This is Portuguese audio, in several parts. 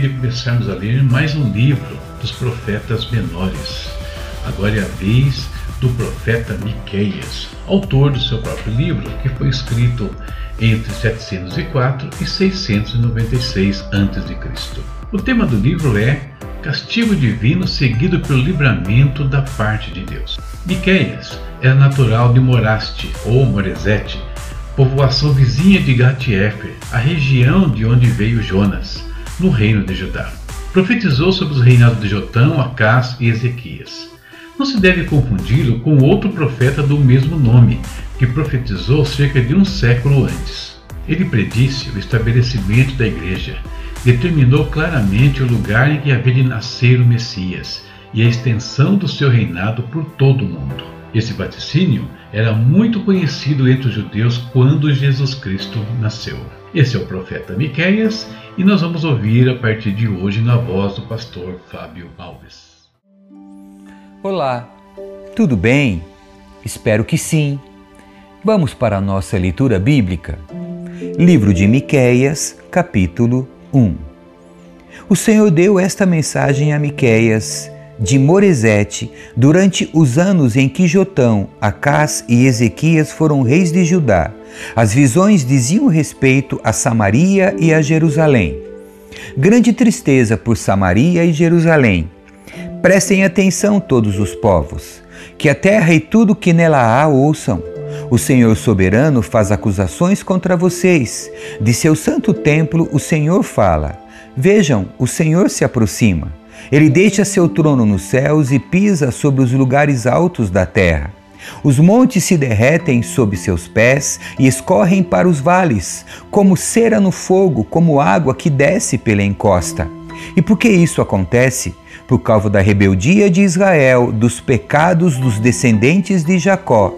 dia de começarmos a ler mais um livro dos profetas menores. Agora é a vez do profeta Miqueias, autor do seu próprio livro, que foi escrito entre 704 e 696 a.C. O tema do livro é Castigo divino seguido pelo livramento da parte de Deus. Miqueias era natural de Moraste ou Moresete, povoação vizinha de Gat-Efer, a região de onde veio Jonas, no reino de Judá. Profetizou sobre os reinados de Jotão, Acás e Ezequias. Não se deve confundi-lo com outro profeta do mesmo nome, que profetizou cerca de um século antes. Ele predisse o estabelecimento da igreja, determinou claramente o lugar em que havia de nascer o Messias e a extensão do seu reinado por todo o mundo. Esse vaticínio era muito conhecido entre os judeus quando Jesus Cristo nasceu. Esse é o profeta Miqueias e nós vamos ouvir a partir de hoje na voz do pastor Fábio Alves. Olá, tudo bem? Espero que sim. Vamos para a nossa leitura bíblica. Livro de Miqueias, capítulo 1. O Senhor deu esta mensagem a Miqueias de Moresete durante os anos em que Jotão, Acás e Ezequias foram reis de Judá. As visões diziam respeito a Samaria e a Jerusalém. Grande tristeza por Samaria e Jerusalém. Prestem atenção todos os povos, que a terra e tudo que nela há ouçam. O Senhor soberano faz acusações contra vocês. De seu santo templo o Senhor fala. Vejam, o Senhor se aproxima. Ele deixa seu trono nos céus e pisa sobre os lugares altos da terra. Os montes se derretem sob seus pés e escorrem para os vales, como cera no fogo, como água que desce pela encosta. E por que isso acontece? Por causa da rebeldia de Israel, dos pecados dos descendentes de Jacó.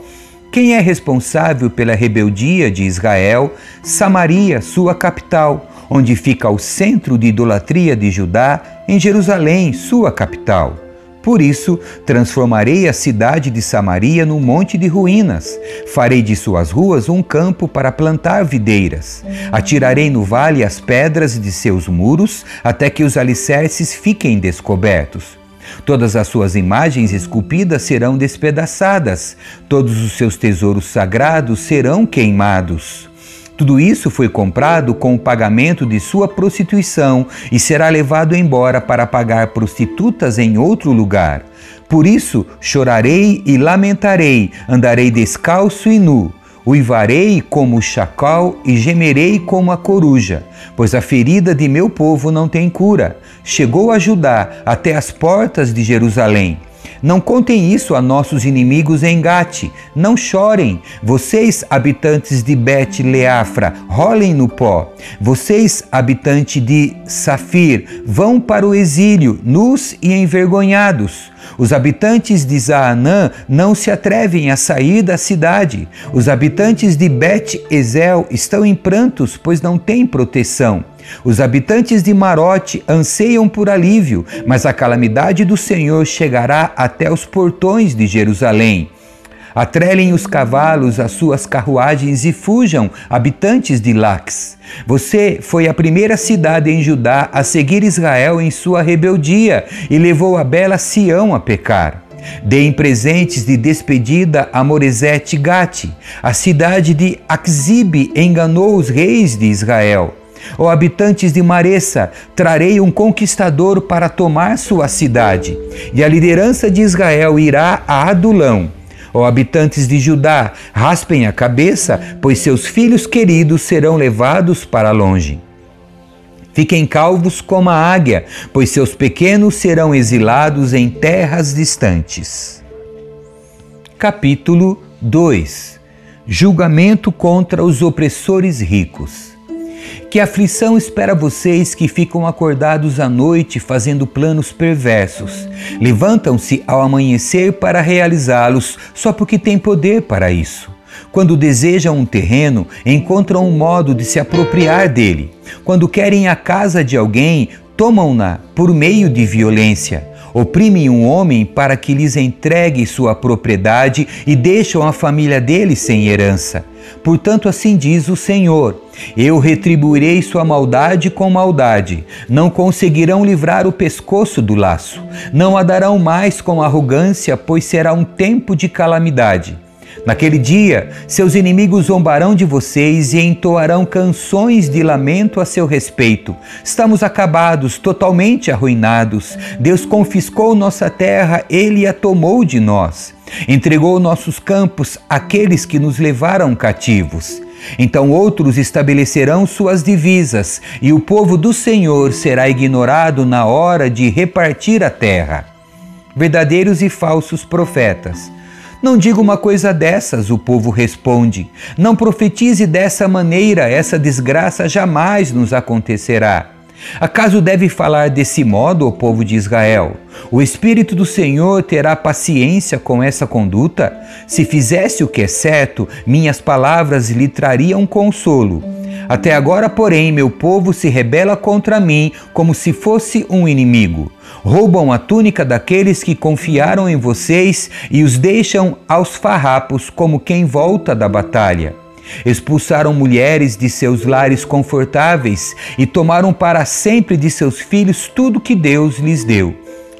Quem é responsável pela rebeldia de Israel? Samaria, sua capital onde fica o centro de idolatria de Judá, em Jerusalém, sua capital. Por isso, transformarei a cidade de Samaria num monte de ruínas. Farei de suas ruas um campo para plantar videiras. Atirarei no vale as pedras de seus muros, até que os alicerces fiquem descobertos. Todas as suas imagens esculpidas serão despedaçadas, todos os seus tesouros sagrados serão queimados. Tudo isso foi comprado com o pagamento de sua prostituição e será levado embora para pagar prostitutas em outro lugar. Por isso chorarei e lamentarei, andarei descalço e nu. Uivarei como o chacal e gemerei como a coruja, pois a ferida de meu povo não tem cura. Chegou a Judá até as portas de Jerusalém. Não contem isso a nossos inimigos em Gate. Não chorem. Vocês, habitantes de Bet Leafra, rolem no pó. Vocês, habitantes de Safir, vão para o exílio, nus e envergonhados. Os habitantes de Zaanã não se atrevem a sair da cidade. Os habitantes de Bet Ezel estão em prantos, pois não têm proteção. Os habitantes de Marote anseiam por alívio, mas a calamidade do Senhor chegará até os portões de Jerusalém. Atrelem os cavalos às suas carruagens e fujam, habitantes de Lax. Você foi a primeira cidade em Judá a seguir Israel em sua rebeldia e levou a bela Sião a pecar. Deem presentes de despedida a Moresete Gate. A cidade de Akzibe enganou os reis de Israel. Ó habitantes de Maressa, trarei um conquistador para tomar sua cidade, e a liderança de Israel irá a Adulão. Ó habitantes de Judá, raspem a cabeça, pois seus filhos queridos serão levados para longe. Fiquem calvos como a águia, pois seus pequenos serão exilados em terras distantes. Capítulo 2 Julgamento contra os opressores ricos. Que aflição espera vocês que ficam acordados à noite fazendo planos perversos. Levantam-se ao amanhecer para realizá-los só porque têm poder para isso. Quando desejam um terreno, encontram um modo de se apropriar dele. Quando querem a casa de alguém, tomam-na por meio de violência. Oprimem um homem para que lhes entregue sua propriedade e deixam a família dele sem herança. Portanto, assim diz o Senhor: Eu retribuirei sua maldade com maldade. Não conseguirão livrar o pescoço do laço. Não a darão mais com arrogância, pois será um tempo de calamidade. Naquele dia, seus inimigos zombarão de vocês e entoarão canções de lamento a seu respeito. Estamos acabados, totalmente arruinados. Deus confiscou nossa terra, ele a tomou de nós. Entregou nossos campos àqueles que nos levaram cativos. Então outros estabelecerão suas divisas, e o povo do Senhor será ignorado na hora de repartir a terra. Verdadeiros e falsos profetas não diga uma coisa dessas, o povo responde. Não profetize dessa maneira, essa desgraça jamais nos acontecerá. Acaso deve falar desse modo o povo de Israel? O Espírito do Senhor terá paciência com essa conduta? Se fizesse o que é certo, minhas palavras lhe trariam consolo. Até agora, porém, meu povo se rebela contra mim como se fosse um inimigo. Roubam a túnica daqueles que confiaram em vocês e os deixam aos farrapos como quem volta da batalha. Expulsaram mulheres de seus lares confortáveis e tomaram para sempre de seus filhos tudo que Deus lhes deu.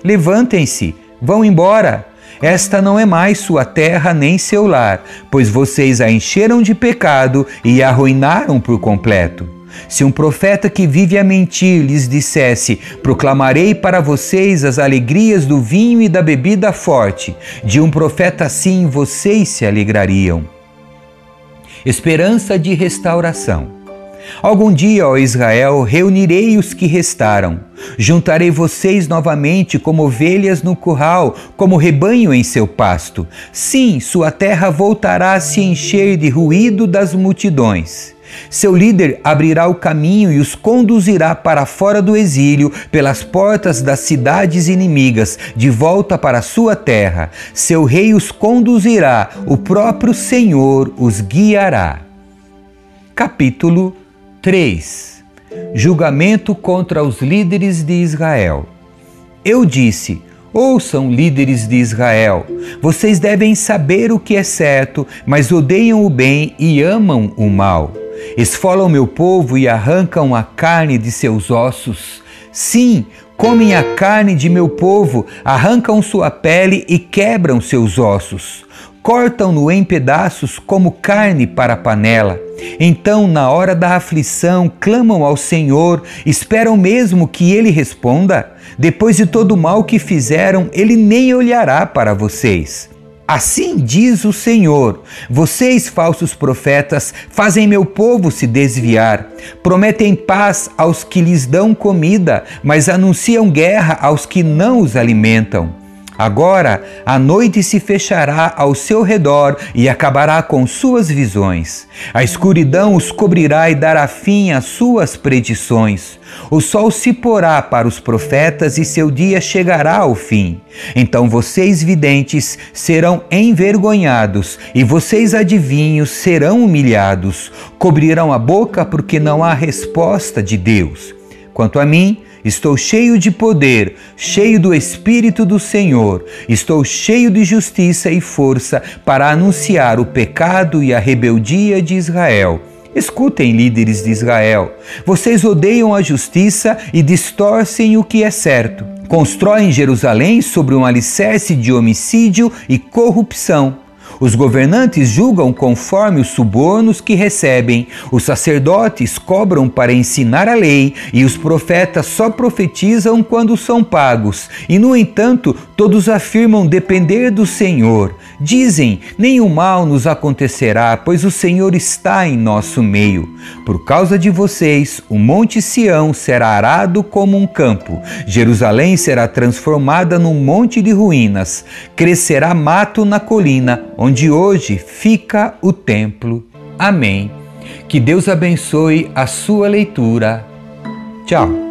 Levantem-se, vão embora. Esta não é mais sua terra nem seu lar, pois vocês a encheram de pecado e a arruinaram por completo. Se um profeta que vive a mentir lhes dissesse: Proclamarei para vocês as alegrias do vinho e da bebida forte, de um profeta assim vocês se alegrariam. Esperança de restauração. Algum dia, ó Israel, reunirei os que restaram. Juntarei vocês novamente como ovelhas no curral, como rebanho em seu pasto. Sim, sua terra voltará a se encher de ruído das multidões. Seu líder abrirá o caminho e os conduzirá para fora do exílio, pelas portas das cidades inimigas, de volta para sua terra. Seu rei os conduzirá, o próprio Senhor os guiará. Capítulo 3 Julgamento contra os líderes de Israel. Eu disse: Ouçam, líderes de Israel, vocês devem saber o que é certo, mas odeiam o bem e amam o mal. Esfolam meu povo e arrancam a carne de seus ossos. Sim, comem a carne de meu povo, arrancam sua pele e quebram seus ossos cortam-no em pedaços como carne para a panela. Então, na hora da aflição, clamam ao Senhor, esperam mesmo que ele responda. Depois de todo o mal que fizeram, ele nem olhará para vocês. Assim diz o Senhor: Vocês, falsos profetas, fazem meu povo se desviar. Prometem paz aos que lhes dão comida, mas anunciam guerra aos que não os alimentam. Agora a noite se fechará ao seu redor e acabará com suas visões. A escuridão os cobrirá e dará fim às suas predições. O sol se porá para os profetas e seu dia chegará ao fim. Então vocês, videntes, serão envergonhados e vocês, adivinhos, serão humilhados. Cobrirão a boca porque não há resposta de Deus. Quanto a mim, Estou cheio de poder, cheio do Espírito do Senhor. Estou cheio de justiça e força para anunciar o pecado e a rebeldia de Israel. Escutem, líderes de Israel. Vocês odeiam a justiça e distorcem o que é certo. Constroem Jerusalém sobre um alicerce de homicídio e corrupção. Os governantes julgam conforme os subornos que recebem, os sacerdotes cobram para ensinar a lei e os profetas só profetizam quando são pagos. E, no entanto, todos afirmam depender do Senhor. Dizem: nenhum mal nos acontecerá, pois o Senhor está em nosso meio. Por causa de vocês, o Monte Sião será arado como um campo, Jerusalém será transformada num monte de ruínas, crescerá mato na colina, onde onde hoje fica o templo. Amém. Que Deus abençoe a sua leitura. Tchau.